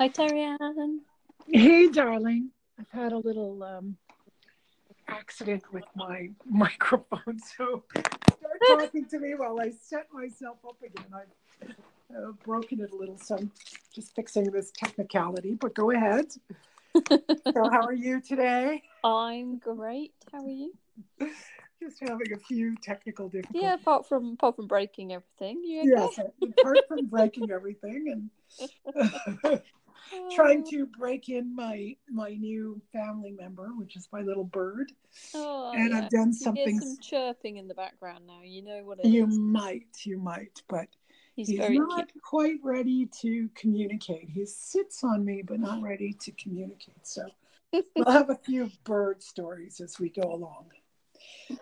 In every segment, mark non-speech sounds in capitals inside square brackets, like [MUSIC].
Hi, Terry-Ann. Hey, darling. I've had a little um, accident with my [LAUGHS] microphone, so start [LAUGHS] talking to me while I set myself up again. I've uh, broken it a little, so I'm just fixing this technicality. But go ahead. [LAUGHS] so, how are you today? I'm great. How are you? Just having a few technical difficulties. Yeah, apart from apart from breaking everything, you okay? Yes, apart from breaking everything and trying oh. to break in my my new family member, which is my little bird. Oh, and yeah. I've done You something. hear some chirping in the background now. You know what it You is. might, you might, but He's, he's very not cute. quite ready to communicate. He sits on me, but not ready to communicate. So [LAUGHS] we'll have a few bird stories as we go along. [LAUGHS]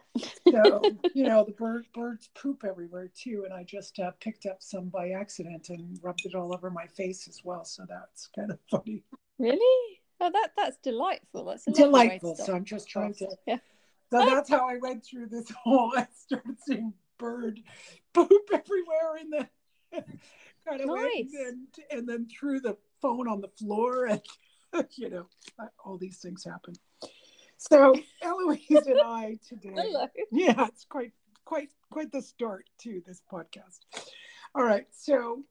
So you know, the bird birds poop everywhere too, and I just uh, picked up some by accident and rubbed it all over my face as well. So that's kind of [LAUGHS] funny, Really? Oh, that that's delightful. That's a lovely way to delightful. So I'm just trying to [LAUGHS] Yeah. So that's how I went through this whole. I started seeing bird poop everywhere in the kind of way, and then, and then threw the phone on the floor, and you know, all these things happen. So [LAUGHS] Eloise and I today, Hello. yeah, it's quite quite quite the start to this podcast. All right, so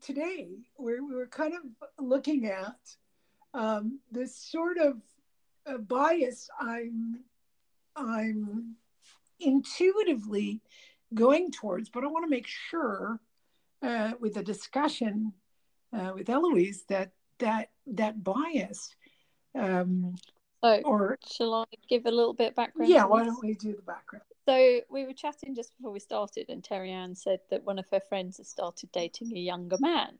today we we were kind of looking at um, this sort of uh, bias I'm I'm intuitively going towards, but I want to make sure uh, with the discussion uh, with Eloise that that that bias um, So, or shall I give a little bit of background? yeah, why don't we do the background? So we were chatting just before we started, and Terry Ann said that one of her friends has started dating a younger man.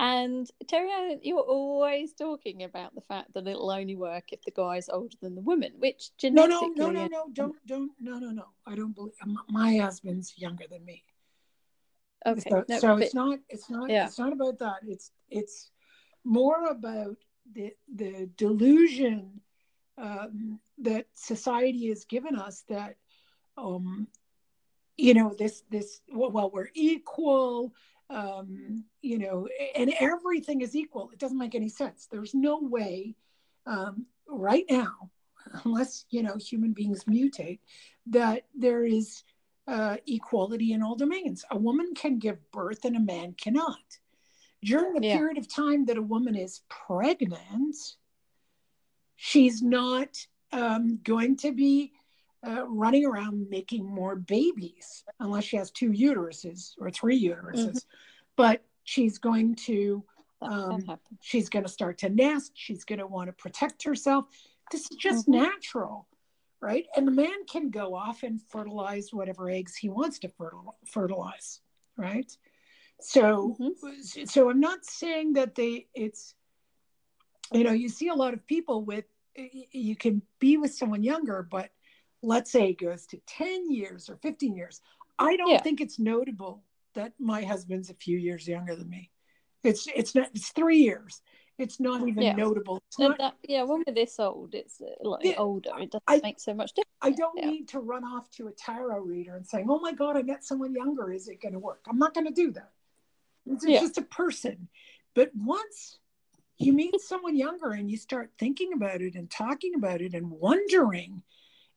And Terry Ann, you're always talking about the fact that it'll only work if the guy's older than the woman, which No, no, no, no, no, don't, don't, no, no, no. I don't believe um, my husband's younger than me. Okay. So, no, so but- it's not, it's not, Yeah. it's not about that. It's, it's more about the the delusion um, that society has given us that, um, you know, this this well, well we're equal, um, you know, and everything is equal. It doesn't make any sense. There's no way um, right now, [LAUGHS] unless you know human beings mutate, that there is uh, equality in all domains. A woman can give birth and a man cannot. During the Yeah. period of time that a woman is pregnant, she's not um, going to be uh, running around making more babies unless she has two uteruses or three uteruses. But she's going to um, she's going to start to nest she's going to want to protect herself this is just Mhm. natural right and the man can go off and fertilize whatever eggs he wants to fertilize right so Mhm. so i'm not saying that they it's you know you see a lot of people with you can be with someone younger but let's say it goes to 10 years or 15 years i don't Yeah. think it's notable that my husband's a few years younger than me it's it's not it's three years it's not even Yeah. notable it's not that, yeah, when we're this old, it's uh, like Yeah, older. It doesn't I- make so much difference. i don't need to run off to a tarot reader and saying oh my god i met someone younger is it going to work i'm not going to do that it's Yeah. just a person but once you meet someone younger and you start thinking about it and talking about it and wondering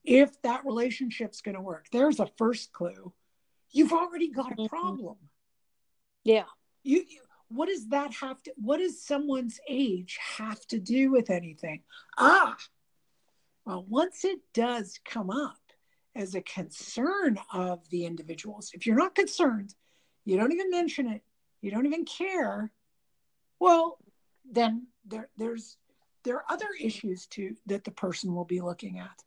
if that relationship's going to work there's a first clue you've already got a Mhm. problem Yeah. you, you what does that have to what does someone's age have to do with anything ah well once it does come up as a concern of the individuals if you're not concerned you don't even mention it you don't even care well then there there's there are other issues too that the person will be looking at.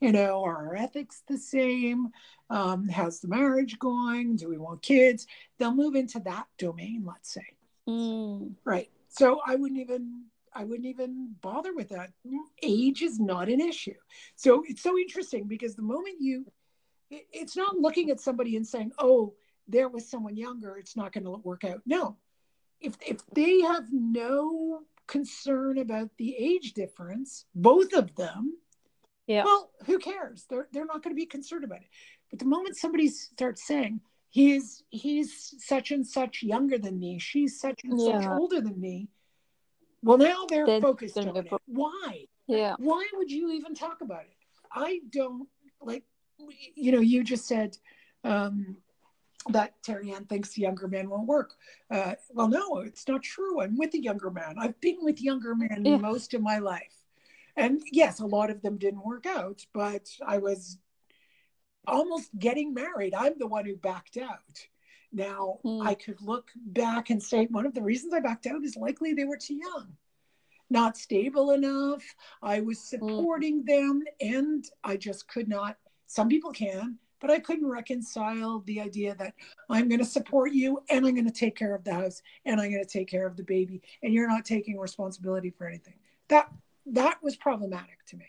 You know are our ethics the same? Um, how's the marriage going? Do we want kids? They'll move into that domain let's say. Mm. right. So i wouldn't even i wouldn't even bother with that. Age is not an issue. So it's so interesting because the moment you it- it's not looking at somebody and saying oh there was someone younger. It's not going to work out. No if if they have no concern about the age difference both of them Yeah. well who cares they're they're not going to be concerned about it but the moment somebody starts saying he's he's such and such younger than me she's such and such older than me Well, now they're focused gonna on it. Why? Yeah. Why would you even talk about it? I don't like. You know, you just said um, that Terry Ann thinks the younger men won't work. Uh, well, no, it's not true. I'm with a younger man. I've been with younger men Yeah. most of my life, and yes, a lot of them didn't work out. But I was almost getting married. I'm the one who backed out. Now Hmm. I could look back and say one of the reasons I backed out is likely they were too young, not stable enough. I was supporting them, and I just could not. Some people can, but I couldn't reconcile the idea that I'm going to support you and I'm going to take care of the house and I'm going to take care of the baby, and you're not taking responsibility for anything. That that was problematic to me.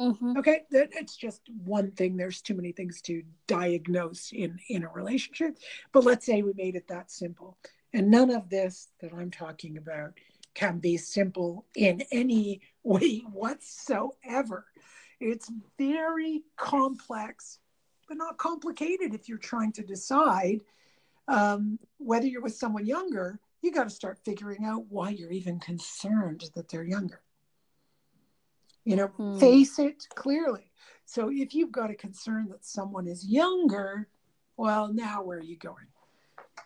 hmm Okay, that it's just one thing. There's too many things to diagnose in in a relationship. But let's say we made it that simple, and none of this that I'm talking about can be simple in any way [LAUGHS] whatsoever. It's very complex, but not complicated. If you're trying to decide um, whether you're with someone younger, you got to start figuring out why you're even concerned that they're younger you know Hmm. face it clearly so if you've got a concern that someone is younger well now where are you going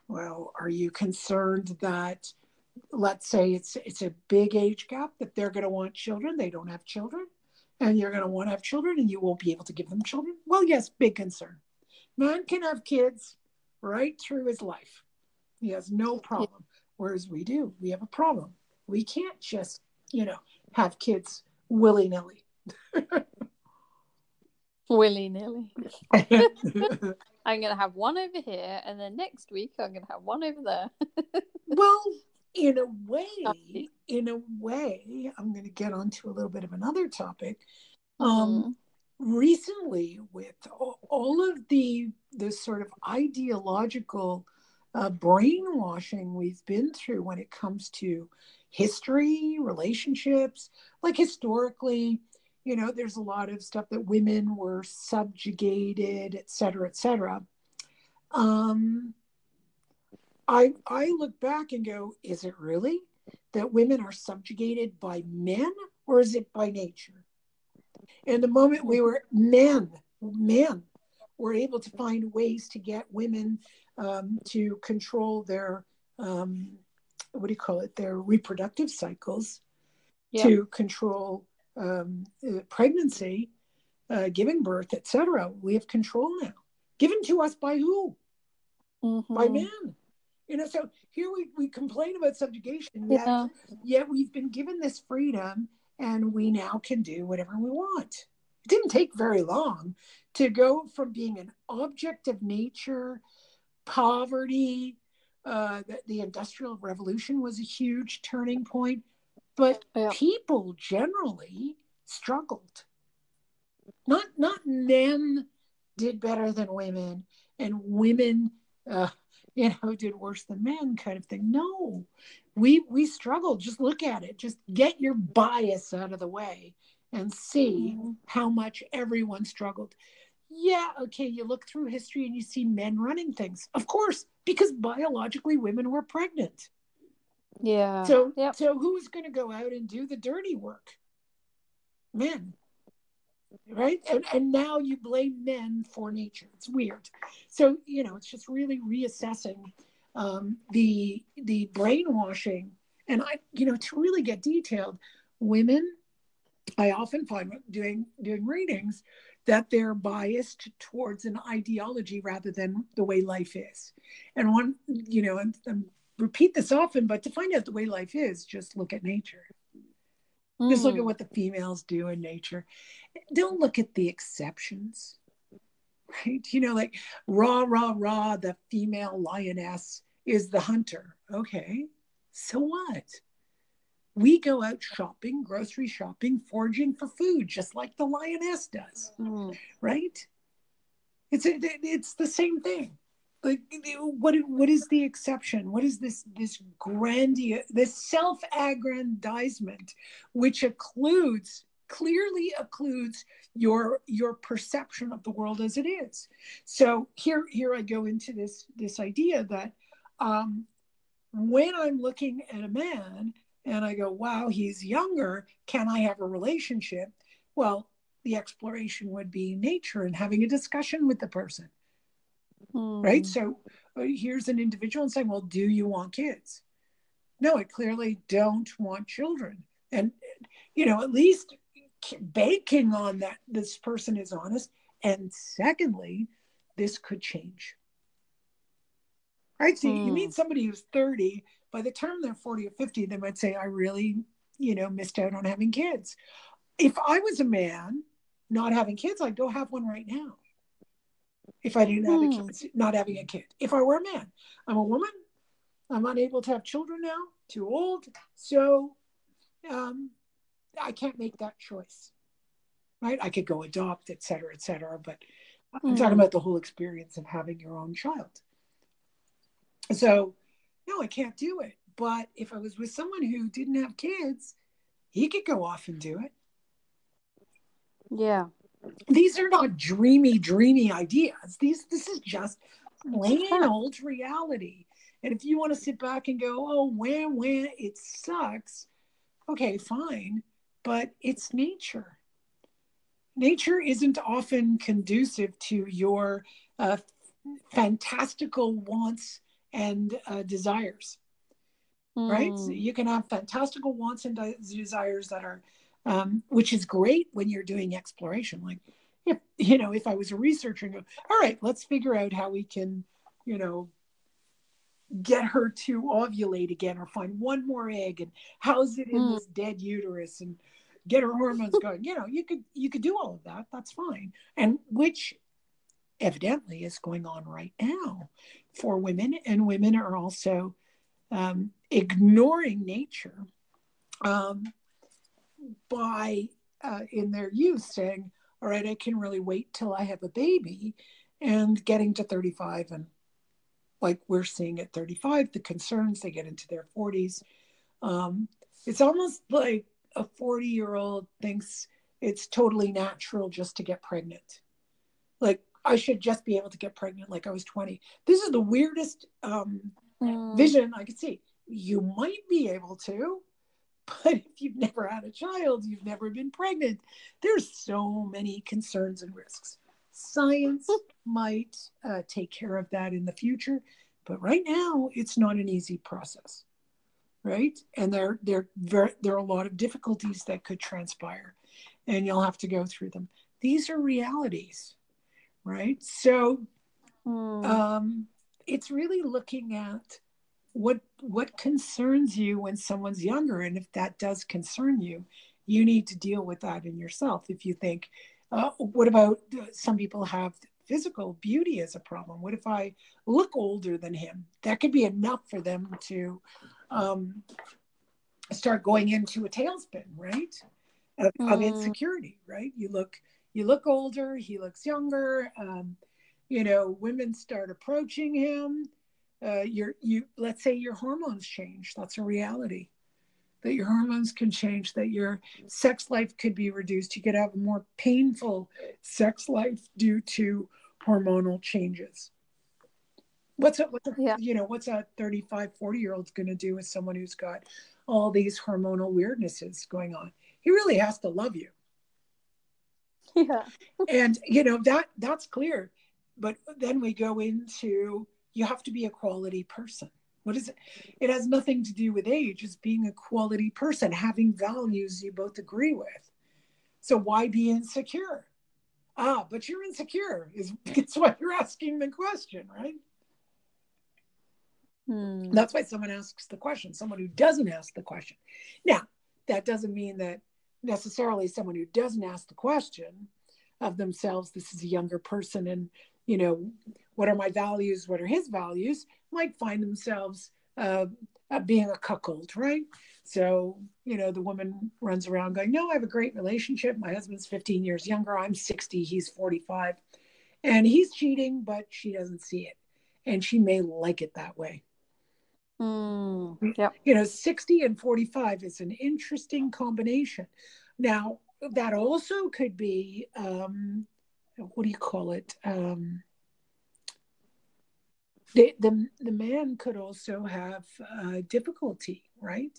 well are you concerned that let's say it's it's a big age gap that they're going to want children they don't have children and you're going to want to have children and you won't be able to give them children? Well yes big concern. Man can have kids right through his life. He has no problem whereas we do. We have a problem. We can't just you know have kids willy-nilly. Willy nilly. [LAUGHS] I'm going to have one over here, and then next week I'm going to have one over there. well in a way in a way i'm going to get onto a little bit of another topic. Um recently with all, all of the the sort of ideological uh, brainwashing we've been through when it comes to history relationships like historically you know there's a lot of stuff that women were subjugated et cetera et cetera. Um i i look back and go is it really that women are subjugated by men or is it by nature? And the moment we were men men were able to find ways to get women um, to control their um, what do you call it? Their reproductive cycles Yeah. to control um, pregnancy uh, giving birth etc we have control now. Given to us by who? Mhm. by men you know so here we, we complain about subjugation yet, Yeah. yet we've been given this freedom and we now can do whatever we want it didn't take very long to go from being an object of nature poverty uh, the, the industrial revolution was a huge turning point but Yeah. people generally struggled not not men did better than women and women uh, [LAUGHS] you know did worse than men kind of thing. No we we struggled just look at it. Just get your bias out of the way and see Mhm. how much everyone struggled. Yeah okay you look through history and you see men running things. Of course because biologically women were pregnant. Yeah. so Yep. so who's going to go out and do the dirty work? Men right? And and now you blame men for nature. It's weird. So you know it's just really reassessing um, the the brainwashing. And i you know to really get detailed women i often find doing doing readings that they're biased towards an ideology rather than the way life is. And one you know and, and repeat this often but to find out the way life is just look at nature just look Mm. at what the females do in nature. Don't look at the exceptions, [LAUGHS] right? You know, like rah, rah, rah, the female lioness is the hunter. Okay, so what? We go out shopping, grocery shopping, foraging for food, just like the lioness does, Mm. right? It's a, it's the same thing. Like what what is the exception? What is this this grandiose this self-aggrandizement, which occludes clearly occludes your your perception of the world as it is. So here here I go into this this idea that um, when I'm looking at a man and I go, wow, he's younger. Can I have a relationship? Well, the exploration would be nature and having a discussion with the person. Hmm. Right. So uh, here's an individual and saying, well, do you want kids? No, I clearly don't want children. And, you know, at least banking on that this person is honest. And secondly, this could change. Right. So you meet hmm. somebody who's 30, by the time they're 40 or 50, they might say, I really, you know, missed out on having kids. If I was a man not having kids, I'd go have one right now. If I didn't have a hmm. kid, not having a kid. If I were a man, I'm a woman. I'm unable to have children now, too old. So um, I can't make that choice. Right? I could go adopt, et cetera, et cetera. But I'm talking hmm. about the whole experience of having your own child. So, no, I can't do it. But if I was with someone who didn't have kids, he could go off and do it. Yeah. These are not dreamy, dreamy ideas. These this is just plain old reality. And if you want to sit back and go, oh, when, when it sucks, okay, fine. But it's nature. Nature isn't often conducive to your uh, fantastical wants and uh, desires. Mm. Right? So hmm. you can have fantastical wants and de- desires that are um, which is great when you're doing exploration. Like, if you know, if I was a researcher and go, all right, let's figure out how we can, you know, get her to ovulate again or find one more egg and house it in mm. this dead uterus and get her hormones [LAUGHS] going. You know, you could you could do all of that. That's fine. And which evidently is going on right now for women, and women are also um, ignoring nature um, by uh, in their youth saying, all right, I can really wait till I have a baby and getting to 35 and like we're seeing at 35, the concerns they get into their 40s. Um, it's almost like a 40 year old thinks it's totally natural just to get pregnant. Like I should just be able to get pregnant like I was 20. This is the weirdest um, mm. vision I could see. You might be able to, [LAUGHS] but if you've never had a child, you've never been pregnant, there's so many concerns and risks. Science [LAUGHS] might uh, take care of that in the future, but right now it's not an easy process, right? And there, there, there, are a lot of difficulties that could transpire, and you'll have to go through them. These are realities, right? So, mm. um, it's really looking at what what concerns you when someone's younger? And if that does concern you you need to deal with that in yourself. If you think uh, what about uh, some people have physical beauty as a problem? What if i look older than him? That could be enough for them to um, start going into a tailspin right? Of, mm. of, insecurity right? You look you look older he looks younger um, you know women start approaching him uh, your you let's say your hormones change. That's a reality. That your hormones can change that your sex life could be reduced. You could have a more painful sex life due to hormonal changes. What's a, what's a yeah. you know what's a 35 40 year old's going to do with someone who's got all these hormonal weirdnesses going on? He really has to love you. [LAUGHS] Yeah. And you know that that's clear. But then we go into you have to be a quality person. What is it? It has nothing to do with age. It's being a quality person, having values you both agree with. So why be insecure? Ah, but you're insecure is [LAUGHS] it's why you're asking the question, right? Hmm. That's why someone asks the question, someone who doesn't ask the question. Now, that doesn't mean that necessarily someone who doesn't ask the question of themselves, this is a younger person and you know, what are my values? What are his values? Might find themselves uh, uh, being a cuckold, right? So, you know, the woman runs around going, No, I have a great relationship. My husband's 15 years younger. I'm 60. He's 45. And he's cheating, but she doesn't see it. And she may like it that way. Mm, yep. You know, 60 and 45 is an interesting combination. Now, that also could be um, what do you call it? Um, the, the, the man could also have uh, difficulty, right?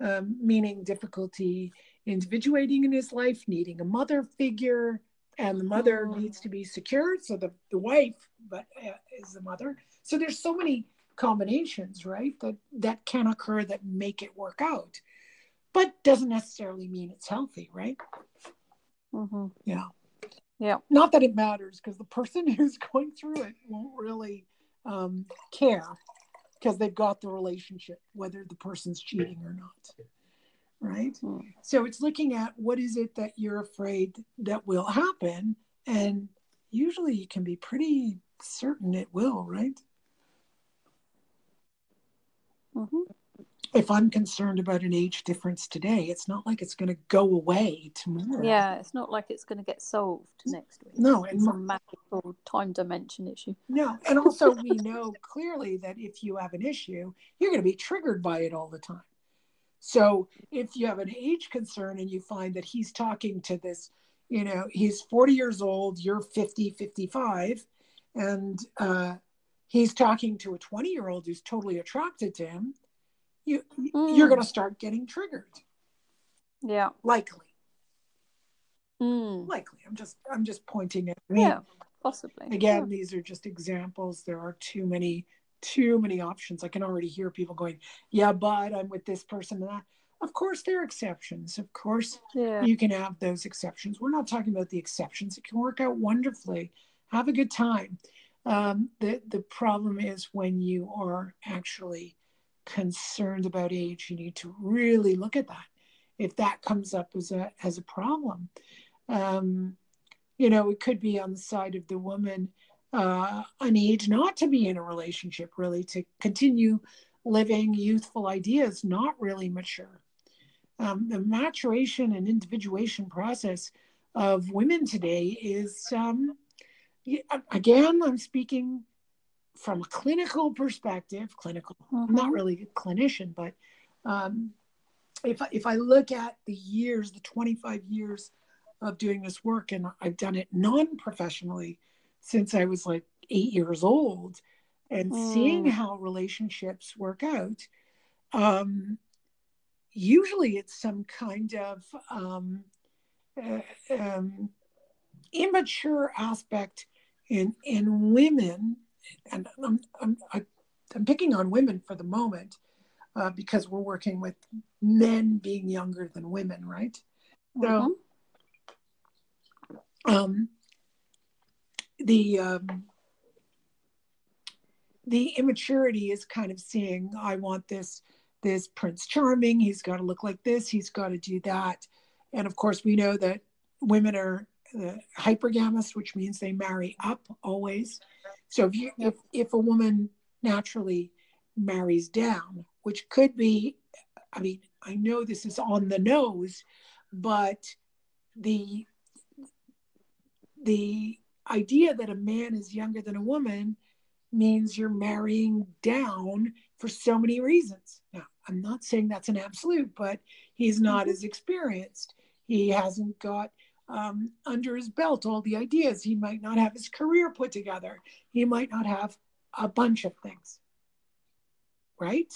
um, meaning difficulty individuating in his life, needing a mother figure, and the mother Mm. needs to be secured. So the, the wife but uh, is the mother. So there's so many combinations, right? That that can occur that make it work out, but doesn't necessarily mean it's healthy, right? hmm Yeah. Yeah. Not that it matters because the person [LAUGHS] who's going through it won't really um, care because they've got the relationship, whether the person's cheating or not. Right. Mm. So it's looking at what is it that you're afraid that will happen. And usually you can be pretty certain it will, right? hmm If I'm concerned about an age difference today, it's not like it's going to go away tomorrow. Yeah, it's not like it's going to get solved next week. No, and It's a magical time dimension issue. No, and also we know clearly that if you have an issue, you're going to be triggered by it all the time. So if you have an age concern and you find that he's talking to this, you know, he's 40 years old, you're 50, 55, and uh, he's talking to a 20 year old who's totally attracted to him, you you're Mm. going to start getting triggered. Yeah. Likely, Mm. likely. I'm just I'm just pointing at Yeah, possibly. again these are just examples there are too many too many options i can already hear people going yeah but i'm with this person and that of course there are exceptions of course Yeah. you can have those exceptions we're not talking about the exceptions it can work out wonderfully have a good time um, the the problem is when you are actually concerned about age you need to really look at that. If that comes up as a as a problem um, you know it could be on the side of the woman uh, an age not to be in a relationship really to continue living youthful ideas not really mature. Um, the maturation and individuation process of women today is um, again i'm speaking from a clinical perspective clinical I'm not really a clinician but um, if, I- if i look at the years the 25 years of doing this work and i've done it non-professionally since i was like eight years old and seeing Mm. how relationships work out um, usually it's some kind of um, uh, um, immature aspect in in women, and I'm I'm I'm picking on women for the moment uh, because we're working with men being younger than women, right? So um, the um, the immaturity is kind of seeing I want this this Prince Charming. He's got to look like this. He's got to do that. And of course, we know that women are uh, hypergamous, which means they marry up always. So if you if if a woman naturally marries down, which could be, I mean, I know this is on the nose, but the the idea that a man is younger than a woman means you're marrying down for so many reasons. Now, I'm not saying that's an absolute, but he's not Mhm. as experienced. He hasn't got um, under his belt all the ideas. He might not have his career put together. He might not have a bunch of things. Right?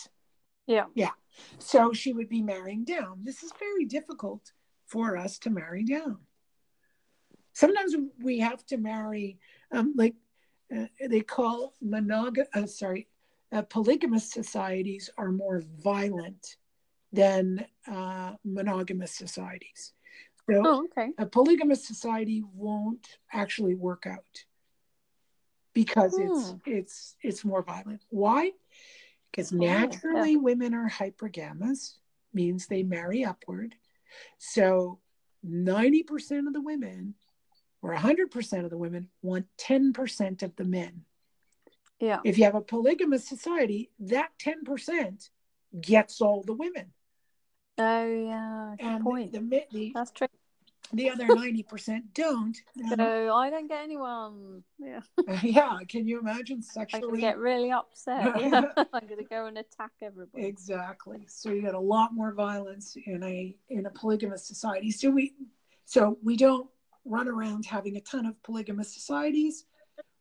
Yeah. Yeah. So she would be marrying down. This is very difficult for us to marry down. Sometimes we have to marry, um, like uh, they call monog. Uh, sorry, uh, polygamous societies are more violent than uh, monogamous societies. So Oh, okay. a polygamous society won't actually work out because it's Hmm. it's it's more violent. Why? Because Oh, yeah. naturally women are hypergamous, means they marry upward. So 90% of the women or 100% of the women want 10% of the men. Yeah. If you have a polygamous society, that 10% gets all the women. Oh, yeah. Good um, And point. the, the, the, That's true. the other [LAUGHS] 90% don't. And, So uh-huh. I don't get anyone. Yeah. [LAUGHS] Uh, yeah, can you imagine I can get really upset. Yeah. [LAUGHS] I'm going to go and attack everybody. Exactly. So you get a lot more violence in a in a polygamous society. So we so we don't run around having a ton of polygamous societies.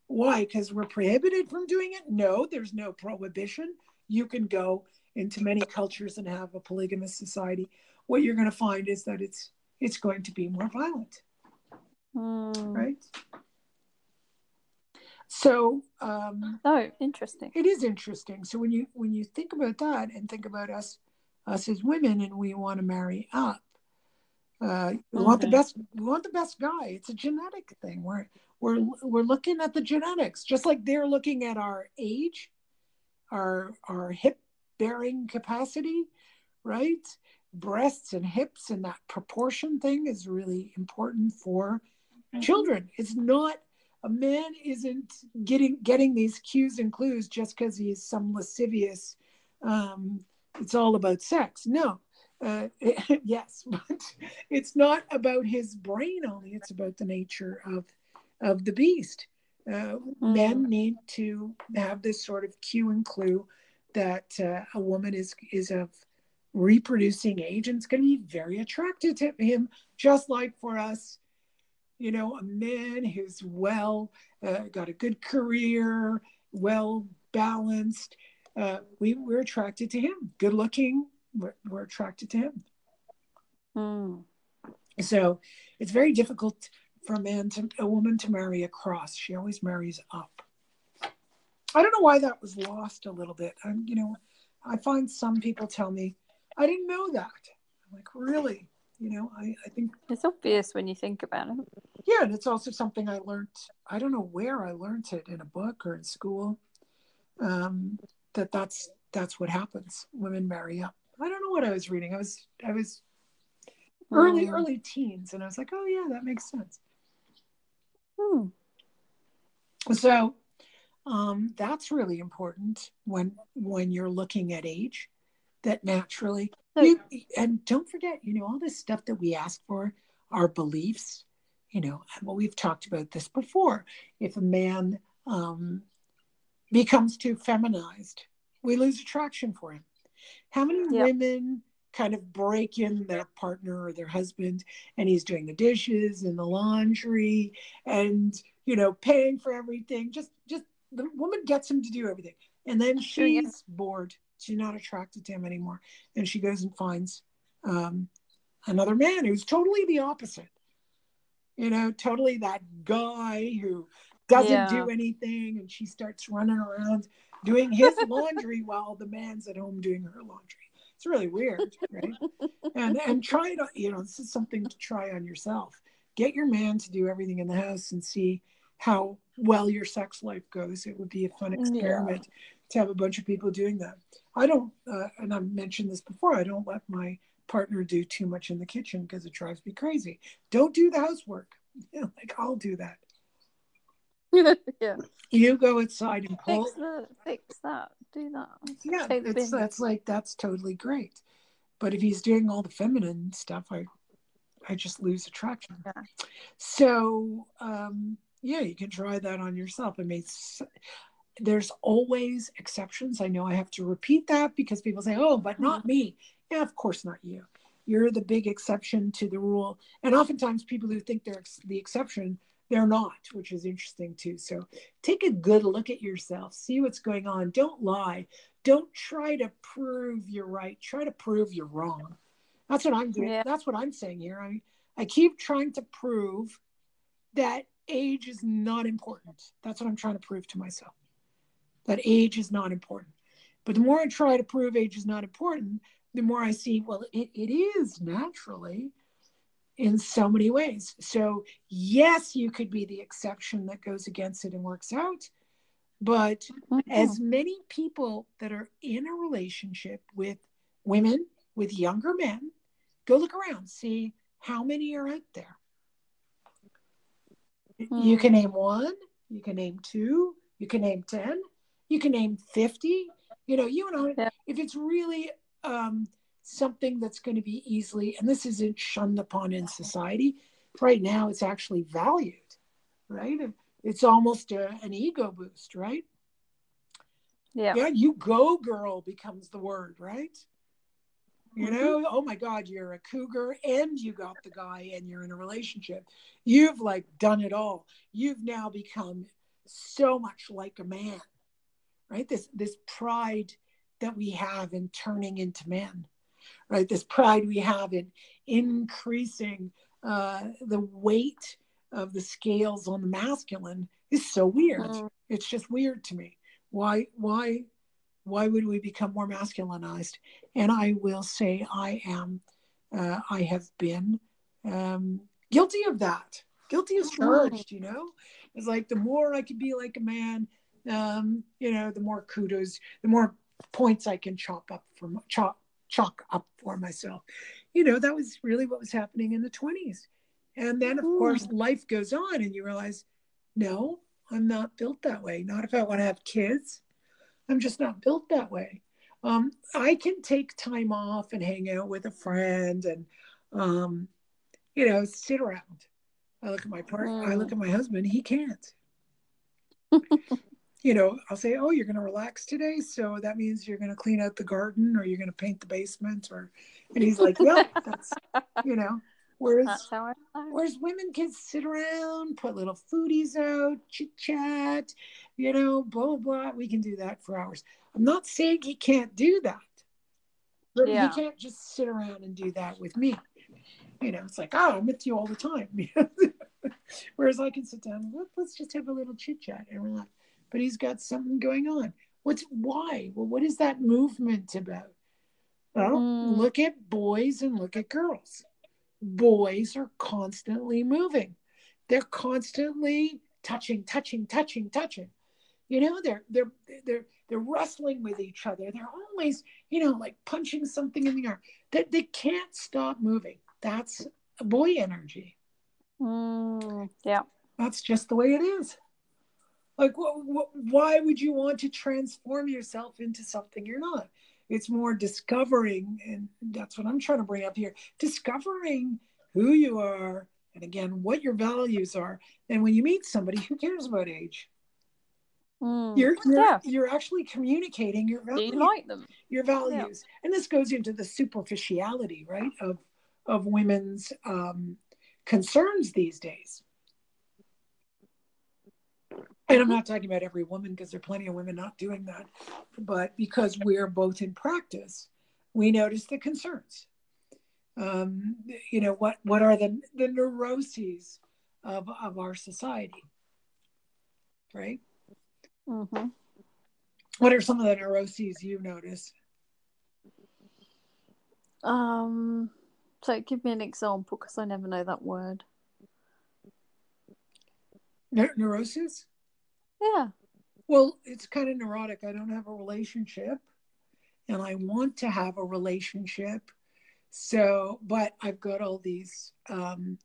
Why? Because we're prohibited from doing it? No, there's no prohibition. You can go into many cultures and have a polygamous society, what you're going to find is that it's it's going to be more violent, Mm. right? So um, Oh, interesting. it is interesting. So when you when you think about that and think about us us as women and we want to marry up, uh, we want the Mhm. best. We want the best guy. It's a genetic thing. We're we're we're looking at the genetics, just like they're looking at our age, our our hip bearing capacity, right? Breasts and hips and that proportion thing is really important for children. It's not a man isn't getting getting these cues and clues just because he's some lascivious. Um, it's all about sex. No, uh, [LAUGHS] yes, [LAUGHS] but it's not about his brain only. It's about the nature of of the beast. Uh, Men need to have this sort of cue and clue that uh, a woman is is of reproducing age and it's going to be very attracted to him, just like for us. You know, a man who's well, uh, got a good career, well balanced. Uh, we we're attracted to him. Good looking, we're, we're attracted to him. Mm. So it's very difficult for a man to a woman to marry across. She always marries up. I don't know why that was lost a little bit. I'm, you know, I find some people tell me, I didn't know that. I'm like, really? You know, I, I think, It's obvious when you think about it. yeah, and it's also something I learned. I don't know where I learned it in a book or in school. Um, that that's that's what happens. Women marry up. I don't know what I was reading. I was I was early Mm. early teens, and I was like, oh yeah, that makes sense. Hmm. So um, that's really important when when you're looking at age. That naturally, So- you, and don't forget, you know, all this stuff that we ask for, our beliefs. You know, well, we've talked about this before. If a man um, becomes too feminized, we lose attraction for him. How many Yep. women kind of break in their partner or their husband and he's doing the dishes and the laundry and you know paying for everything just just the woman gets him to do everything. And then Sure, yeah. she's bored. She's not attracted to him anymore. And she goes and finds um, another man who's totally the opposite. You know totally that guy who doesn't Yeah. do anything. And she starts running around doing his laundry [LAUGHS] while the man's at home doing her laundry. It's really weird right? [LAUGHS] And and try to you know this is something to try on yourself. Get your man to do everything in the house and see how well your sex life goes it would be a fun Yeah. experiment to have a bunch of people doing that i don't uh, and i've mentioned this before i don't let my partner do too much in the kitchen because it drives me crazy don't do the housework you [LAUGHS] know, like i'll do that [LAUGHS] yeah. you go outside and pull Fix that. Fix that. Do that. yeah it's, that's like that's totally great but if he's doing all the feminine stuff i i just lose attraction Yeah. so um yeah you can try that on yourself. I mean there's always exceptions. I know i have to repeat that because people say oh but not mm-hmm. me. Yeah of course not you. You're the big exception to the rule. And oftentimes people who think they're ex- the exception they're not which is interesting too. So take a good look at yourself. See what's going on. Don't lie. Don't try to prove you're right. Try to prove you're wrong. That's what i'm doing. Yeah. that's what i'm saying here. I i keep trying to prove that age is not important. That's what i'm trying to prove to myself that age is not important. But the more i try to prove age is not important the more i see well it, it is naturally in so many ways. So yes you could be the exception that goes against it and works out but Mhm. as many people that are in a relationship with women with younger men go look around see how many are out there you Hmm. can name one you can name two you can name 10 you can name 50 you know you know Yeah. if it's really um, something that's going to be easily and this isn't shunned upon in society right now it's actually valued right it's almost a, an ego boost right Yeah. yeah you go girl becomes the word right you Mhm. know oh my god you're a cougar and you got the guy and you're in a relationship you've like done it all you've now become so much like a man right this this pride that we have in turning into men, right? This pride we have in increasing uh, the weight of the scales on the masculine is so weird. Mm. It's just weird to me. Why, why, why would we become more masculinized? And I will say I am, uh, I have been um, guilty of that. Guilty as charged, you know? It's like the more I can be like a man, um, you know, the more kudos, the more points I can chop up for chop chalk up for myself. You know, that was really what was happening in the 20s. And then of Ooh. course life goes on and you realize, no, I'm not built that way. Not if I want to have kids. I'm just not built that way. Um, I can take time off and hang out with a friend and um, you know, sit around. I look at my partner, I look at my husband, he can't. [LAUGHS] you know, I'll say, Oh, you're gonna relax today. So that means you're gonna clean out the garden or you're gonna paint the basement or and he's like, Yeah, that's you know. Whereas, whereas women can sit around, put little foodies out, chit chat, you know, blah, blah. We can do that for hours. I'm not saying he can't do that, but yeah. he can't just sit around and do that with me. You know, it's like, oh, I'm with you all the time. [LAUGHS] Whereas I can sit down and let's just have a little chit chat and relax. But he's got something going on. What's why? Well, what is that movement about? Well, mm. look at boys and look at girls. Boys are constantly moving. They're constantly touching, touching, touching, touching. You know, they're they're they're they're wrestling with each other. They're always, you know, like punching something in the arm. That they, they can't stop moving. That's a boy energy. Mm, yeah. That's just the way it is. Like, what, what, why would you want to transform yourself into something you're not? It's more discovering, and that's what I'm trying to bring up here discovering who you are, and again, what your values are. And when you meet somebody, who cares about age? Mm, you're you're, yeah. you're actually communicating your values, you like them. your values, yeah. and this goes into the superficiality, right, of of women's um, concerns these days. And I'm not talking about every woman because there are plenty of women not doing that, but because we're both in practice, we notice the concerns. Um, you know what? What are the the neuroses of of our society? Right. Mm-hmm. What are some of the neuroses you notice? Um, so give me an example because I never know that word. Ne- neurosis? Yeah. Well, it's kind of neurotic. I don't have a relationship and I want to have a relationship. So, but I've got all these um,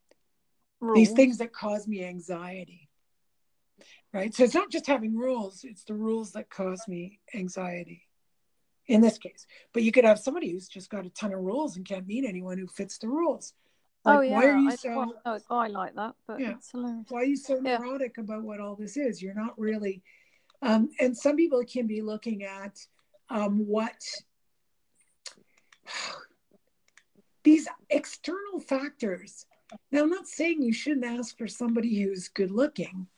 these things that cause me anxiety. Right? So it's not just having rules, it's the rules that cause me anxiety in this case. But you could have somebody who's just got a ton of rules and can't meet anyone who fits the rules. Like, oh yeah, why are you I so? Oh, I like that, but yeah. Why are you so yeah. neurotic about what all this is? You're not really. Um, and some people can be looking at um, what [SIGHS] these external factors. Now, I'm not saying you shouldn't ask for somebody who's good looking,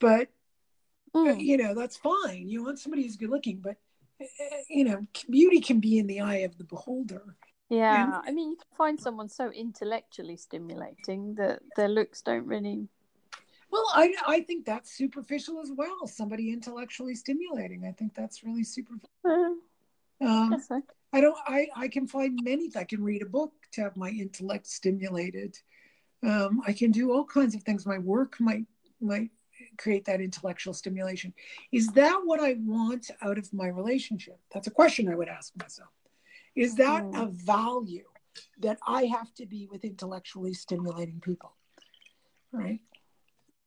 but mm. you know that's fine. You want somebody who's good looking, but you know, beauty can be in the eye of the beholder. Yeah, and, I mean, you can find someone so intellectually stimulating that their looks don't really. Well, I I think that's superficial as well. Somebody intellectually stimulating, I think that's really superficial. Uh, um, so. I don't. I I can find many. I can read a book to have my intellect stimulated. Um, I can do all kinds of things. My work might might create that intellectual stimulation. Is that what I want out of my relationship? That's a question I would ask myself. Is that mm. a value that I have to be with intellectually stimulating people? Right?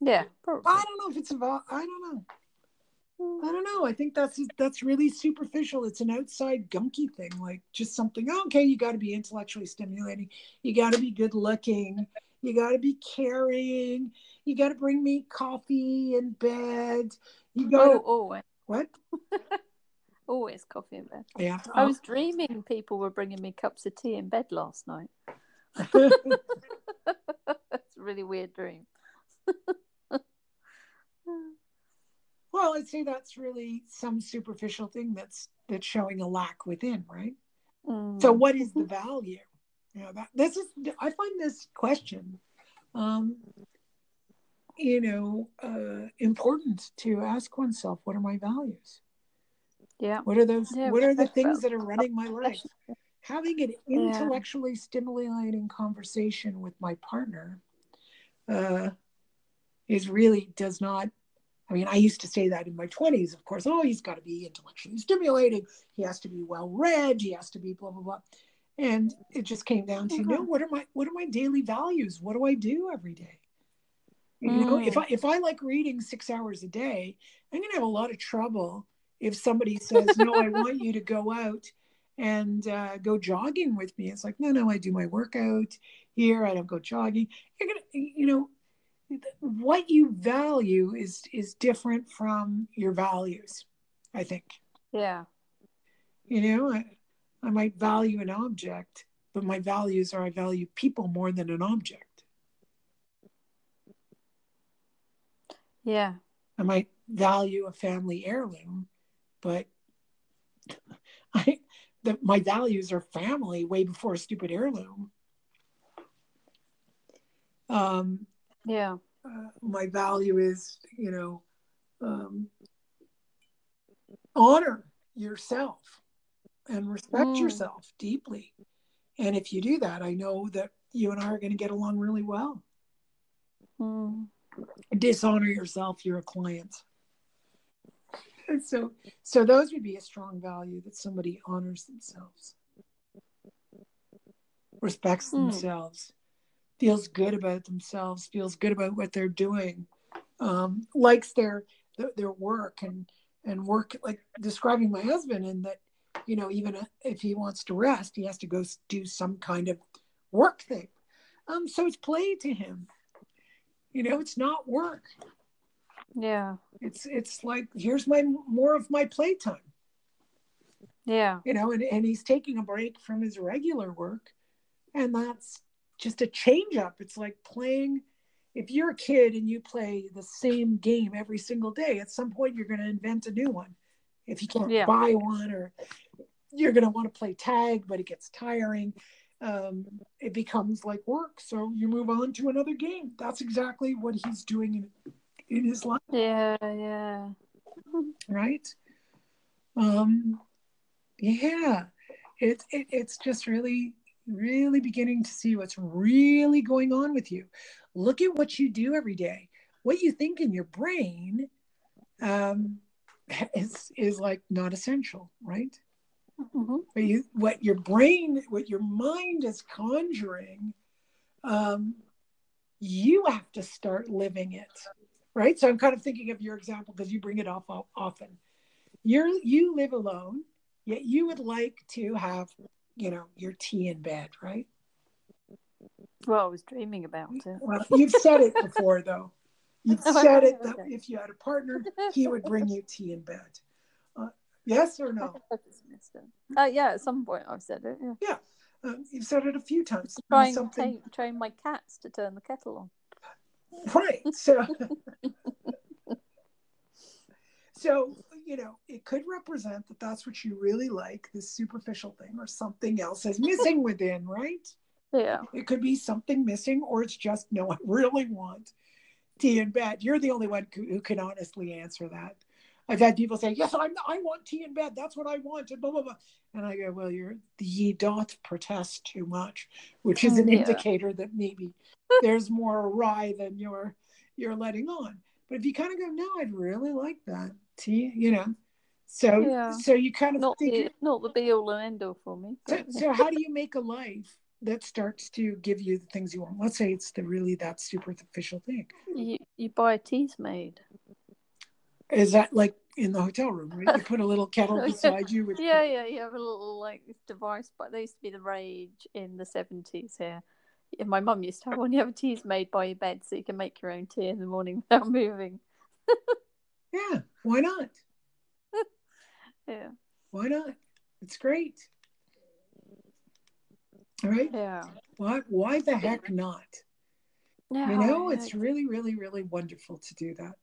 Yeah. Probably. I don't know if it's about, I don't know. I don't know. I think that's that's really superficial. It's an outside gunky thing, like just something. Oh, okay, you got to be intellectually stimulating. You got to be good looking. You got to be caring. You got to bring me coffee in bed. You got oh, always. What? [LAUGHS] always coffee in bed. Yeah. I was dreaming people were bringing me cups of tea in bed last night. [LAUGHS] That's a really weird dream. [LAUGHS] Well, I'd say that's really some superficial thing that's that's showing a lack within, right? Mm. So, what is the value? You know, that this is I find this question, um, you know, uh, important to ask oneself. What are my values? Yeah. What are those? Yeah, what are the things that are running my life? Having an Yeah. intellectually stimulating conversation with my partner uh, is really does not. I mean, I used to say that in my twenties. Of course, oh, he's got to be intellectually stimulating. He has to be well read. He has to be blah blah blah. And it just came down to, no, Mhm. what are my what are my daily values? What do I do every day? You know, if Mm. I if I like reading six hours a day, I'm gonna have a lot of trouble if somebody says, "No, I want you to go out and uh, go jogging with me." It's like, no, no, I do my workout here. I don't go jogging. You're gonna, you know, what you value is is different from your values. I think Yeah. you know. I, I might value an object, but my values are I value people more than an object. Yeah. I might value a family heirloom, but [LAUGHS] I the, my values are family way before a stupid heirloom. Um, Yeah. uh, my value is, you know, um, honor yourself and respect Mm. yourself deeply. And if you do that, I know that you and I are going to get along really well. Mm. dishonor yourself you're a client [LAUGHS] so so those would be a strong value that somebody honors themselves respects Hmm. themselves feels good about themselves feels good about what they're doing um, likes their, their their work and and work like describing my husband and that you know even if he wants to rest he has to go do some kind of work thing. Um so it's play to him. You know it's not work Yeah. it's it's like here's my more of my playtime Yeah. you know and, and he's taking a break from his regular work and that's just a change up it's like playing if you're a kid and you play the same game every single day at some point you're going to invent a new one if you can't Yeah. buy one or you're going to want to play tag but it gets tiring um, it becomes like work so you move on to another game that's exactly what he's doing in, in his life. Yeah. Yeah. right? Um yeah. It's it it's just really really beginning to see what's really going on with you. Look at what you do every day. What you think in your brain um is is like not essential right? Hmm what you what your brain what your mind is conjuring um you have to start living it right so i'm kind of thinking of your example because you bring it up often you're you live alone yet you would like to have you know your tea in bed right Well, I was dreaming about it. well you've said it before though you've [LAUGHS] said it that if you had a partner he would bring you tea in bed uh, yes or no [LAUGHS] I just missed it. Uh, yeah, at some point I've said it. Yeah. uh, you've said it a few times Trying something to train my cats to turn the kettle on. Right. So so you know it could represent that that's what you really like this superficial thing or something else is missing within right? Yeah. it could be something missing or it's just no i [LAUGHS] really want tea and bed. You're the only one who who can honestly answer that i've had people say yes I'm, i want tea in bed that's what i want and blah blah blah and i go well you're ye doth protest too much which is oh, an Yeah. indicator that maybe [LAUGHS] there's more awry than you're you're letting on but if you kind of go no i'd really like that tea you know so Yeah. so you kind of Not think the not the be all and end all for me. so, so how do you make a life that starts to give you the things you want let's say it's the really that superficial thing You you buy a Teasmade. Is that like in the hotel room right you put a little [LAUGHS] kettle beside you with Yeah, yeah, you have a little like device, but they used to be the rage in the seventies here. Yeah, my mum used to have one. You have a Teasmade by your bed, so you can make your own tea in the morning [LAUGHS] without moving. [LAUGHS] yeah why not Yeah, why not it's great all right yeah, why why the heck not yeah. you know yeah, it's really really really wonderful to do that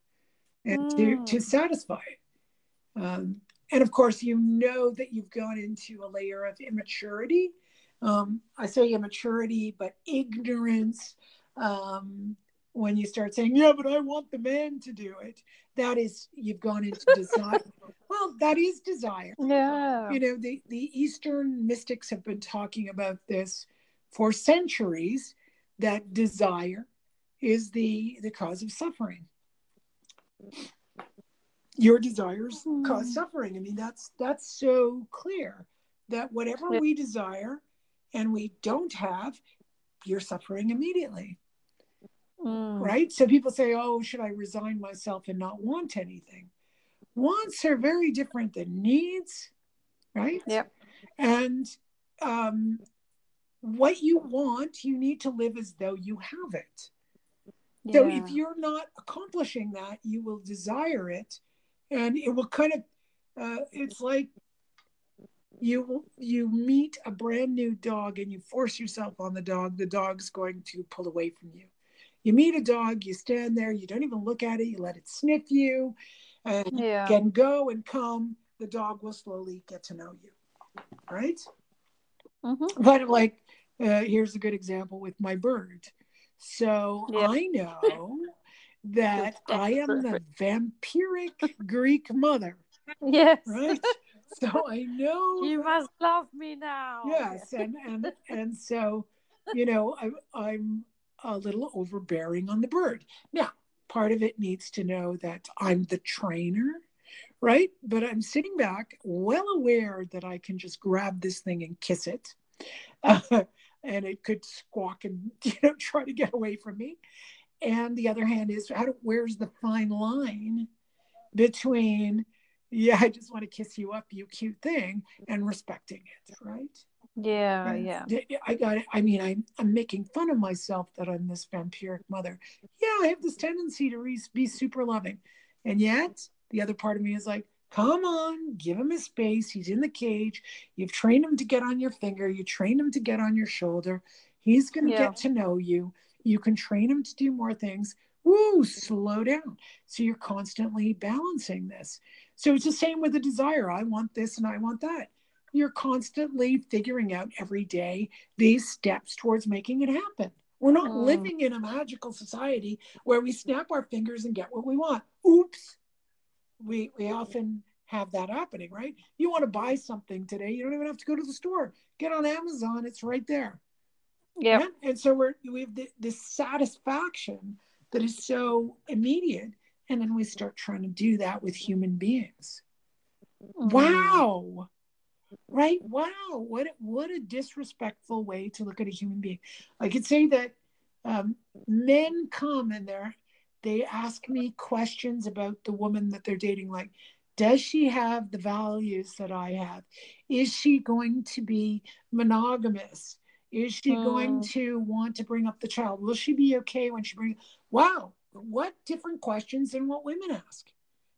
and Mm. to, to satisfy it. Um, and of course, you know that you've gone into a layer of immaturity. Um, I say immaturity, but ignorance. Um, when you start saying, "Yeah, but I want the man to do it," that is you've gone into [LAUGHS] desire. well, that is desire. Yeah. You know, the the Eastern mystics have been talking about this for centuries. That desire is the the cause of suffering. Your desires cause Hmm. suffering. I mean, that's that's so clear that whatever we desire and we don't have, you're suffering immediately Mm. right? So people say, "Oh, should I resign myself and not want anything?" Wants are very different than needs, right? Yep. And um, what you want, you need to live as though you have it. So if you're not accomplishing that, you will desire it, and it will kind of. Uh, it's like you you meet a brand new dog and you force yourself on the dog. The dog's going to pull away from you you meet a dog, you stand there, you don't even look at it, you let it sniff you, and Yeah. can go and come. The dog will slowly get to know you, right? Mhm. But like, uh, here's a good example with my bird. So Yeah. I know that I am the vampiric Greek mother, [LAUGHS] Yes. right? So I know You must love me now. yes and and and so you know I, i'm a little overbearing on the bird now part of it needs to know that i'm the trainer right but i'm sitting back well aware that i can just grab this thing and kiss it uh, [LAUGHS] and it could squawk and [LAUGHS] you know try to get away from me and the other hand is how do, where's the fine line between yeah i just want to kiss you up you cute thing and respecting it right Yeah. and Yeah. I got it. I mean, I'm, I'm making fun of myself that I'm this vampiric mother. Yeah, I have this tendency to re- be super loving. And yet, the other part of me is like, come on, give him his space. He's in the cage. You've trained him to get on your finger, you trained him to get on your shoulder. He's going to Yeah. get to know you. You can train him to do more things. Woo, slow down. So you're constantly balancing this. So it's the same with the desire. I want this and I want that you're constantly figuring out every day these steps towards making it happen. We're not Mm. living in a magical society where we snap our fingers and get what we want. Oops. We we often have that happening, right? You want to buy something today, you don't even have to go to the store. Get on Amazon, it's right there. Yeah. Yeah? And so we're we have the, this satisfaction that is so immediate. And then we start trying to do that with human beings. Wow. Right? Wow. What what a disrespectful way to look at a human being. I could say that um, men come and they're they ask me questions about the woman that they're dating like does she have the values that I have? Is she going to be monogamous? Is she going Mm. to want to bring up the child? Will she be okay when she brings? Wow, what different questions than what women ask.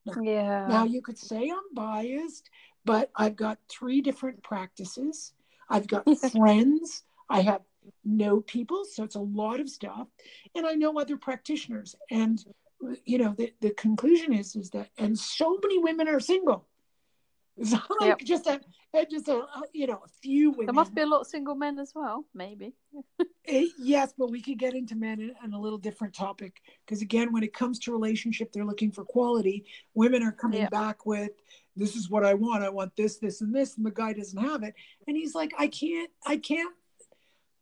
Yeah. Now, you could say I'm biased, but I've got three different practices. I've got [LAUGHS] friends. I have know people, so it's a lot of stuff, and I know other practitioners. And you know, the, the conclusion is is that, and so many women are single. [LAUGHS] It's like Yep. just a just a you know a few women. There must be a lot of single men as well, maybe. [LAUGHS] Eh, yes, but we could get into men in a little different topic because again, when it comes to relationship, they're looking for quality. Women are coming Yeah. back with, "This is what I want. I want this, this, and this," and the guy doesn't have it, and he's like, "I can't. I can't.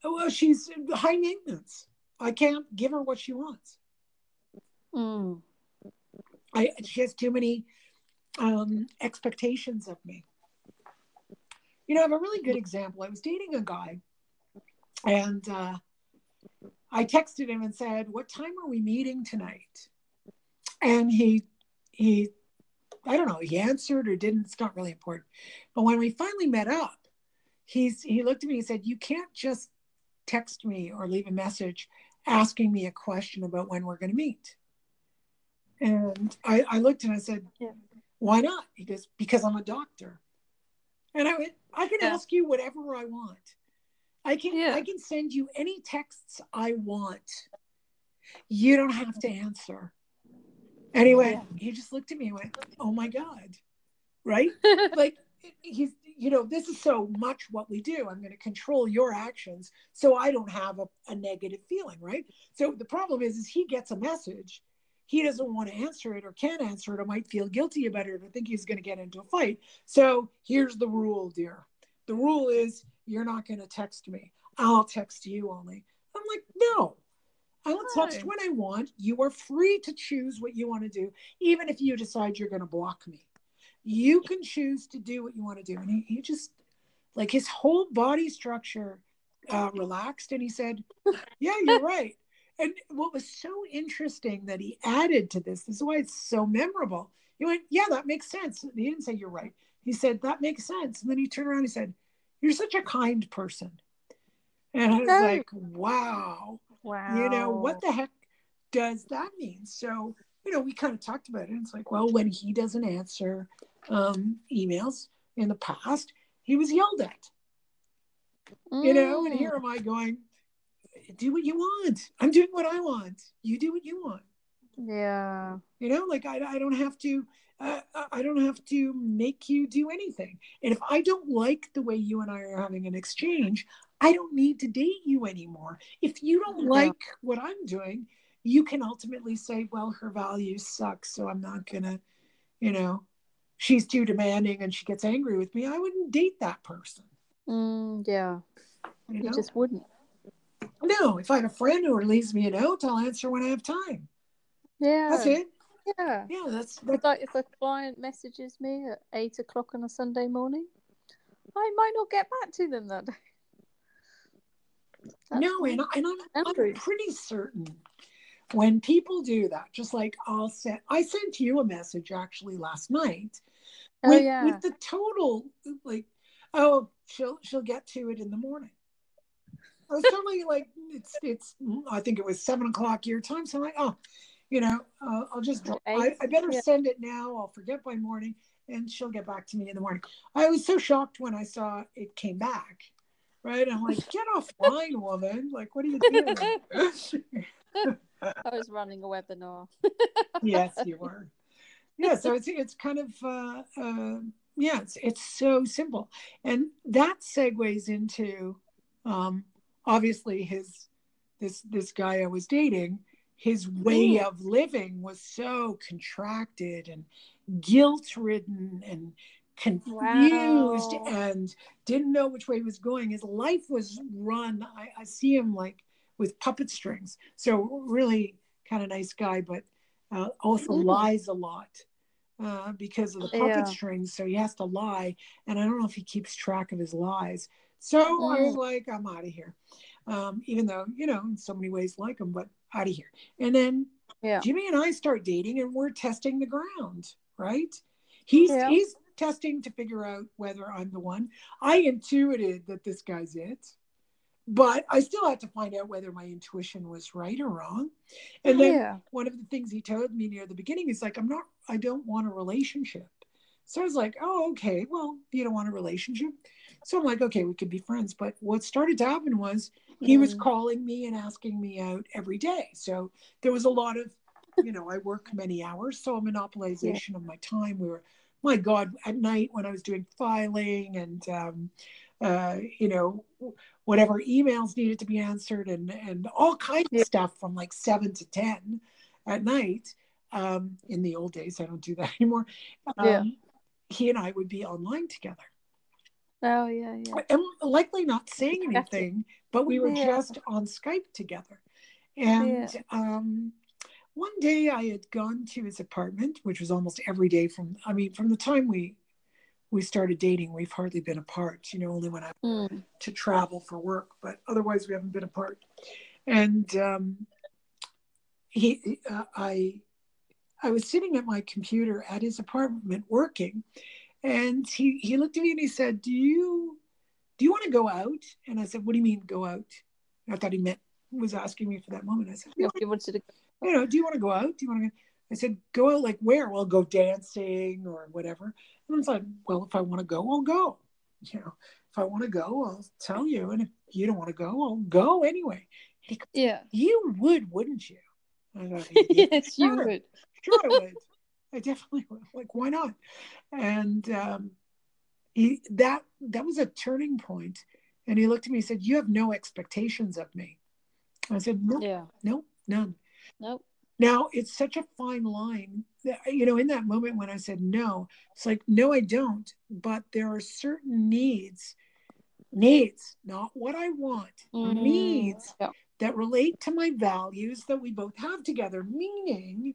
Oh, Well, she's high maintenance. I can't give her what she wants. Mm. I she has too many um, expectations of me." You know, I have a really good example. I was dating a guy, and uh, I texted him and said, "What time are we meeting tonight?" And he he I don't know, he answered or didn't. It's not really important. But when we finally met up, he's he looked at me and said, "You can't just text me or leave a message asking me a question about when we're going to meet." And I, I looked and I said, Yeah. "Why not?" He goes, "Because I'm a doctor." And I went, "I can Yeah. ask you whatever I want. I can Yeah. I can send you any texts I want. You don't have to answer." Anyway, he just looked at me and went, "Oh my god!" Right? [LAUGHS] like he's, you know, this is so much what we do. I'm going to control your actions so I don't have a, a negative feeling, right? So the problem is, is he gets a message, he doesn't want to answer it or can't answer it or might feel guilty about it or think he's going to get into a fight. So here's the rule, dear. The rule is you're not going to text me. I'll text you only. I'm like, no. I will text when I want. You are free to choose what you want to do, even if you decide you're going to block me. You can choose to do what you want to do. And he, he just, like, his whole body structure uh, relaxed and he said, Yeah, you're [LAUGHS] right. And what was so interesting that he added to this, this is why it's so memorable. He went, Yeah, that makes sense. He didn't say you're right. He said, That makes sense. And then he turned around and he said, You're such a kind person. And I was Oh. like, Wow [LAUGHS] wow. you know what the heck does that mean so you know we kind of talked about it it's like well when he doesn't answer um emails in the past he was yelled at. You know and Mm. here am i going do what you want. I'm doing what i want. You do what you want. Yeah. you know like i, I don't have to uh, i don't have to make you do anything. And if i don't like the way you and i are having an exchange i don't need to date you anymore. If you don't Yeah. like what i'm doing you can ultimately say well her values suck so i'm not gonna you know she's too demanding and she gets angry with me i wouldn't date that person Mm, yeah. you You know just wouldn't. no if i have a friend who leaves me a note i'll answer when i have time Yeah. that's it Yeah. yeah that's It's that's like if a client messages me at eight o'clock on a Sunday morning, I might not get back to them that day. That's no, and, I- and I'm, I'm pretty certain when people do that, just like I'll send, I sent you a message actually last night Oh with, yeah. with the total like, oh, she'll she'll get to it in the morning. I was totally like, it's it's. I think it was seven o'clock your time, so I'm like, oh, you know, uh, I'll just. I, I better yeah. send it now. I'll forget by morning, and she'll get back to me in the morning. I was so shocked when I saw it came back. Right, I'm like, get [LAUGHS] offline, woman! Like, what are you doing? [LAUGHS] I was running a webinar. [LAUGHS] yes, you [LAUGHS] were. Yeah, so it's it's kind of uh, uh, yeah, it's it's so simple, and that segues into um, obviously his this this guy I was dating. His way Mm. of living was so contracted and guilt ridden and confused Wow. and didn't know which way he was going. His life was run. I, I see him like with puppet strings. So really kind of nice guy, but uh, also Mm. lies a lot uh, because of the puppet Yeah. strings. So he has to lie, and I don't know if he keeps track of his lies. So I was Mm. like, I'm out of here. Um, even though you know, in so many ways, like him, but out of here. And then Yeah. Jimmy and I start dating, and we're testing the ground, right? He's Yeah. he's testing to figure out whether I'm the one. I intuited that this guy's it, but I still had to find out whether my intuition was right or wrong. And then yeah. one of the things he told me near the beginning is like, I'm not, I don't want a relationship. So I was like, oh, okay, well, you don't want a relationship. So I'm like, okay, we could be friends. But what started to happen was he was Mm. calling me and asking me out every day. So there was a lot of, you know, I work many hours, so a monopolization of my time. We were, my God, at night when I was doing filing and, um, uh, you know, whatever emails needed to be answered and and all kinds of stuff from like seven to ten at night. Um, in the old days, I don't do that [LAUGHS] anymore. Um, Yeah. He and I would be online together Oh yeah, yeah. and likely not saying anything, but we were Yeah. just on Skype together. And um, one day I had gone to his apartment, which was almost every day from I mean, from the time we we started dating, we've hardly been apart, you know, only when I Mm. to travel for work, but otherwise we haven't been apart. And um, he, uh, I, I was sitting at my computer at his apartment working, and he he looked at me and he said, "Do you, do you want to go out?" And I said, "What do you mean go out?" I thought he meant was asking me for that moment. I said, Yeah, You wanted to you know, do you want to go out? Do you want to go? I said, go out like where? Well, go dancing or whatever. And I was like, well, if I want to go, I'll go. You know, if I want to go, I'll tell you. And if you don't want to go, I'll go anyway. He goes, Yeah. you would, wouldn't you? I go, [LAUGHS] yes, you would. sure I would. [LAUGHS] I definitely would. Like, why not? And um, he that that was a turning point. And he looked at me and said, "You have no expectations of me." I said, "No, Yeah. no, none." Nope. Now it's such a fine line that, you know, in that moment when I said no, it's like, no, I don't. But there are certain needs, needs, not what I want, Mm, needs Yeah. that relate to my values that we both have together. Meaning,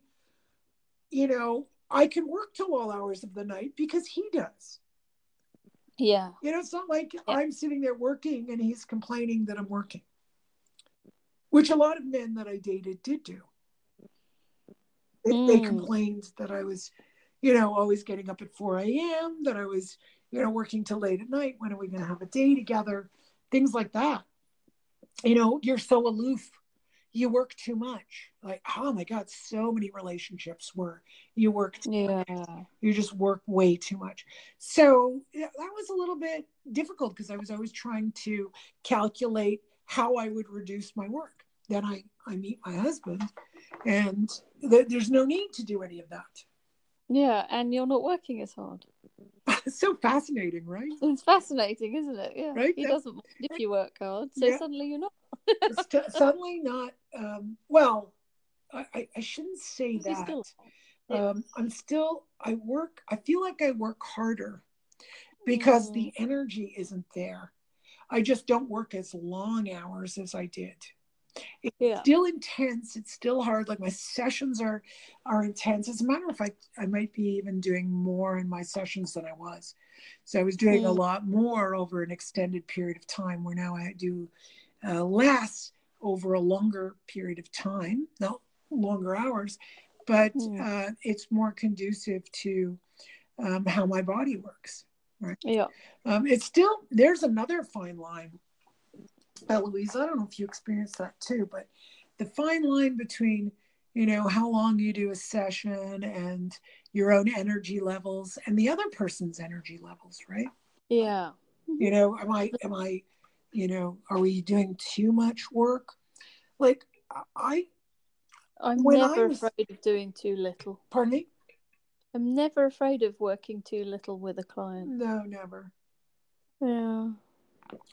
you know, I can work till all hours of the night because he does. Yeah. You know, it's not like I'm sitting there working and he's complaining that I'm working, which a lot of men that I dated did do. They, they Mm. complained that I was, you know, always getting up at 4 a.m., that I was, you know, working till late at night. When are we going to have a day together? Things like that. You know, you're so aloof. You work too much. Like, oh my God, so many relationships where you work too Yeah. you just work way too much so that was a little bit difficult because i was always trying to calculate how i would reduce my work then i i meet my husband and th- there's no need to do any of that Yeah. And you're not working as hard. [LAUGHS] so fascinating right It's fascinating, isn't it? Yeah. Right, He that- doesn't mind if you work hard. So Yeah. suddenly you're not. [LAUGHS] t- suddenly not um well I, I shouldn't say that still- Yeah. um i'm still i work i feel like i work harder because Mm. the energy isn't there i just don't work as long hours as i did Yeah. still intense it's still hard like my sessions are are intense as a matter of fact i might be even doing more in my sessions than i was so i was doing a Mm. lot more over an extended period of time where now i do uh, less over a longer period of time not longer hours but Mm. uh, it's more conducive to um, how my body works Right. Yeah. um, it's still there's another fine line, Eloise. I don't know if you experienced that too, but the fine line between you know how long you do a session and your own energy levels and the other person's energy levels, right? Yeah. You know, am I am I, you know, are we doing too much work? Like I, I'm never was- afraid of doing too little. pardon me. I'm never afraid of working too little with a client. No, never. Yeah.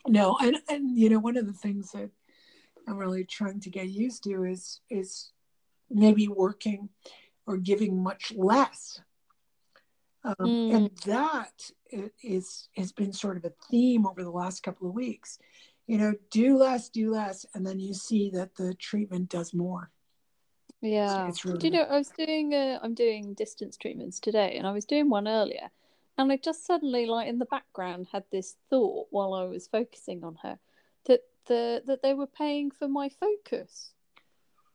No, and and you know one of the things that I'm really trying to get used to is is maybe working or giving much less, um, Mm. and that i- has been sort of a theme over the last couple of weeks. You know, do less, do less, and then you see that the treatment does more. Yeah. it's Do you know I was doing uh, I'm doing distance treatments today and I was doing one earlier and I just suddenly like in the background had this thought while I was focusing on her that the that they were paying for my focus.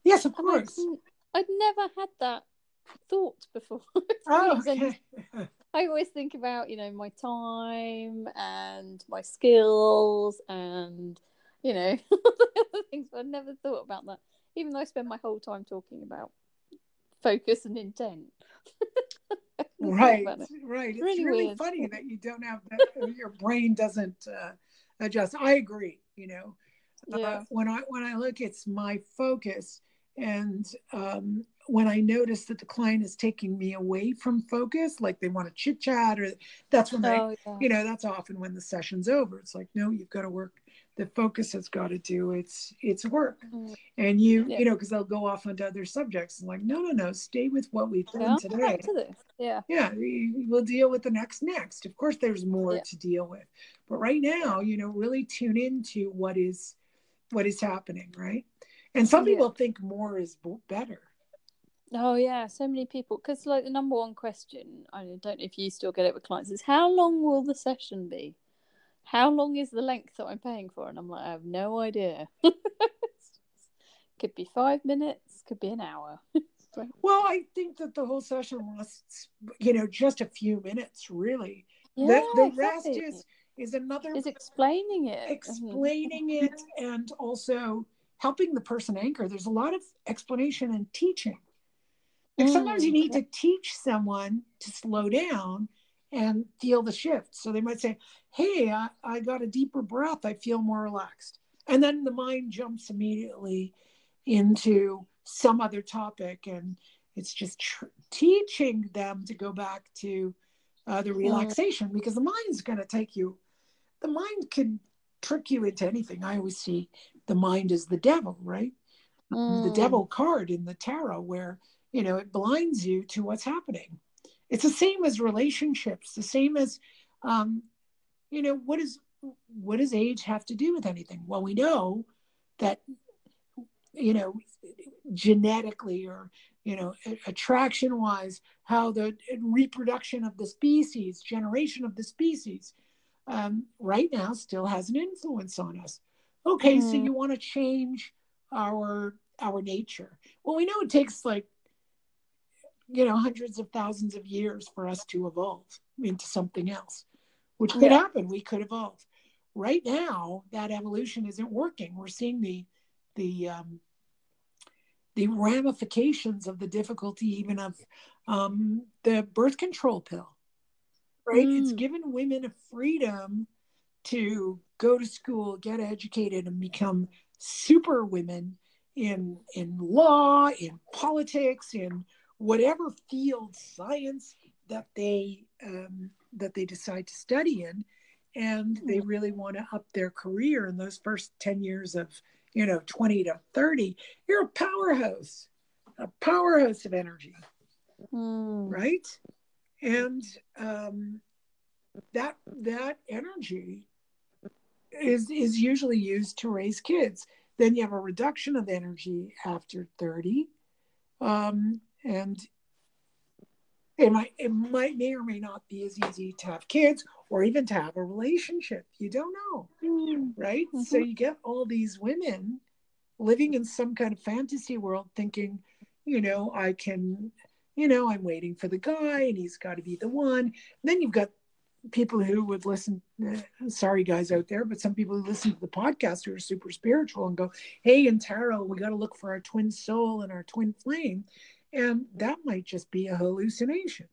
Yes, of And course. didn't- I'd never had that thought before. [LAUGHS] Oh, okay. I always think about, you know, my time and my skills and, you know, the [LAUGHS] other things, but I never thought about that. Even though I spend my whole time talking about focus and intent. [LAUGHS] I never thought right it. right. It's Really really funny [LAUGHS] that you don't have that your brain doesn't uh, adjust. I agree you know. Uh, when i when i look it's my focus and um, when i notice that the client is taking me away from focus like they want to chit chat or that's when i Oh, yeah. you know that's often when the session's over. It's like no you've got to work the focus has got to do its its work Mm. and you Yeah. you know because they'll go off onto other subjects and like no no no stay with what we've done today to. Yeah. yeah we- we'll deal with the next next of course there's more Yeah. to deal with but right now you know really tune into what is what is happening right and some people think more is b- better Oh yeah, so many people. Because like the number one question, I don't know if you still get it with clients, is how long will the session be? How long is the length that I'm paying for? And I'm like, I have no idea. [LAUGHS] could be five minutes, could be an hour. [LAUGHS] Well i think that the whole session lasts you know just a few minutes really yeah, the, the rest is is another is explaining it. Explaining it and also helping the person anchor there's a lot of explanation and teaching like sometimes you Mm, need to teach someone to slow down and feel the shift so they might say hey I, I got a deeper breath i feel more relaxed and then the mind jumps immediately into some other topic and It's just tr- teaching them to go back to uh, the relaxation mm. because the mind's going to take you. The mind can trick you into anything. I always see the mind as the devil, right? Mm. The devil card in the tarot, where you know it blinds you to what's happening. It's the same as relationships. The same as, um, you know, what is what does age have to do with anything? Well, we know that you know genetically or you know attraction wise how the reproduction of the species generation of the species um, right now still has an influence on us okay mm. so you want to change our our nature well we know it takes like you know hundreds of thousands of years for us to evolve into something else which could yeah. happen we could evolve right now that evolution isn't working we're seeing the the um, the ramifications of the difficulty even of um, the birth control pill right mm. it's given women a freedom to go to school get educated and become super women in in law in politics in whatever field science that they um, that they decide to study in and they mm. really want to up their career in those first 10 years of you know 20 to 30 you're a powerhouse a powerhouse of energy mm. right and um, that that energy is is usually used to raise kids then you have a reduction of energy after 30 um, and it might it might may or may not be as easy to have kids or even to have a relationship you don't know mm. right mm-hmm. so you get all these women living in some kind of fantasy world thinking you know i can you know i'm waiting for the guy and he's got to be the one and then you've got people who would listen uh, sorry guys out there but some people who listen to the podcast who are super spiritual and go hey in tarot we got to look for our twin soul and our twin flame and that might just be a hallucination.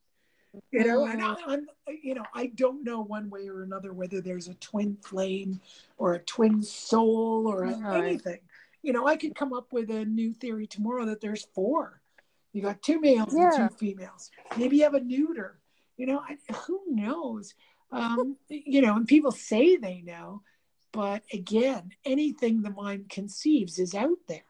You know and I, am you know i don't know one way or another whether there's a twin flame or a twin soul or a, right. anything. You know i could come up with a new theory tomorrow that there's four. You got two males yeah. and two females. Maybe you have a neuter. You know I, who knows? Um, you know and people say they know but again anything the mind conceives is out there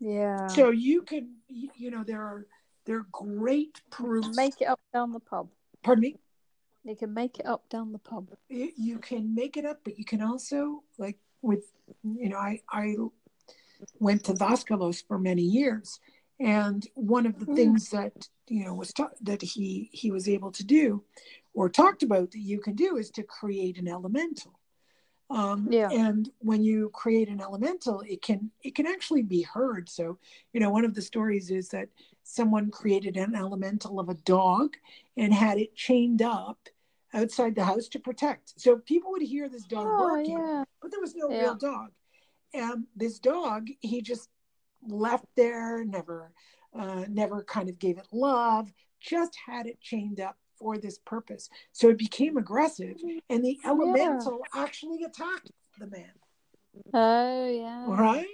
yeah. So you can, you know, there are there are great proofs. Make it up down the pub. Pardon me. You can make it up down the pub. You can make it up, but you can also like with, you know, I I went to Daskalos for many years, and one of the mm. things that you know was ta- that he he was able to do, or talked about that you can do is to create an elemental. Um, yeah. And when you create an elemental, it can it can actually be heard. So, you know, one of the stories is that someone created an elemental of a dog and had it chained up outside the house to protect. So people would hear this dog oh, barking, yeah. but there was no yeah. real dog. And this dog, he just left there, never, uh, never kind of gave it love, just had it chained up for this purpose. So it became aggressive, and the elemental yeah. actually attacked the man. Oh yeah. Right.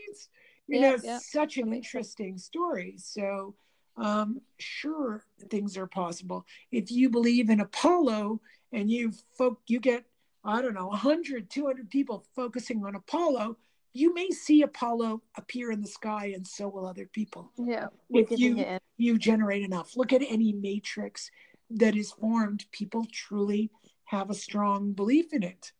You know, such an interesting story. So, um, sure, things are possible. If you believe in Apollo and you folk, you get I don't know 100, 200 people focusing on Apollo. You may see Apollo appear in the sky, and so will other people. Yeah, if you you generate enough. Look at any matrix that is formed, people truly have a strong belief in it.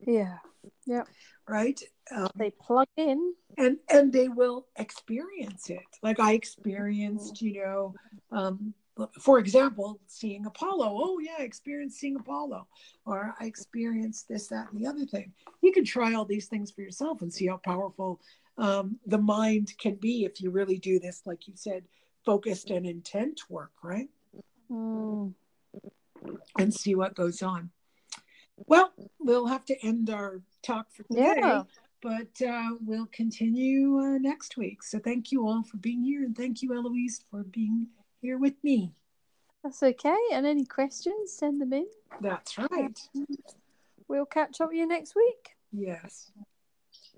Yeah. Yeah. Right. Um, they plug in, and and they will experience it. Like I experienced, you know, um, for example, seeing Apollo. Oh yeah, I experienced seeing Apollo, or I experienced this, that, and the other thing. You can try all these things for yourself and see how powerful um, the mind can be if you really do this, like you said, focused and intent work. Right. Mm. And see what goes on. Well, we'll have to end our talk for today, yeah. but uh, we'll continue uh, next week. So thank you all for being here, and thank you, Eloise, for being here with me. That's okay. And any questions, send them in. That's right. we'll catch up with you next week. Yes.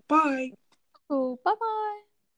Bye. Cool. Bye bye.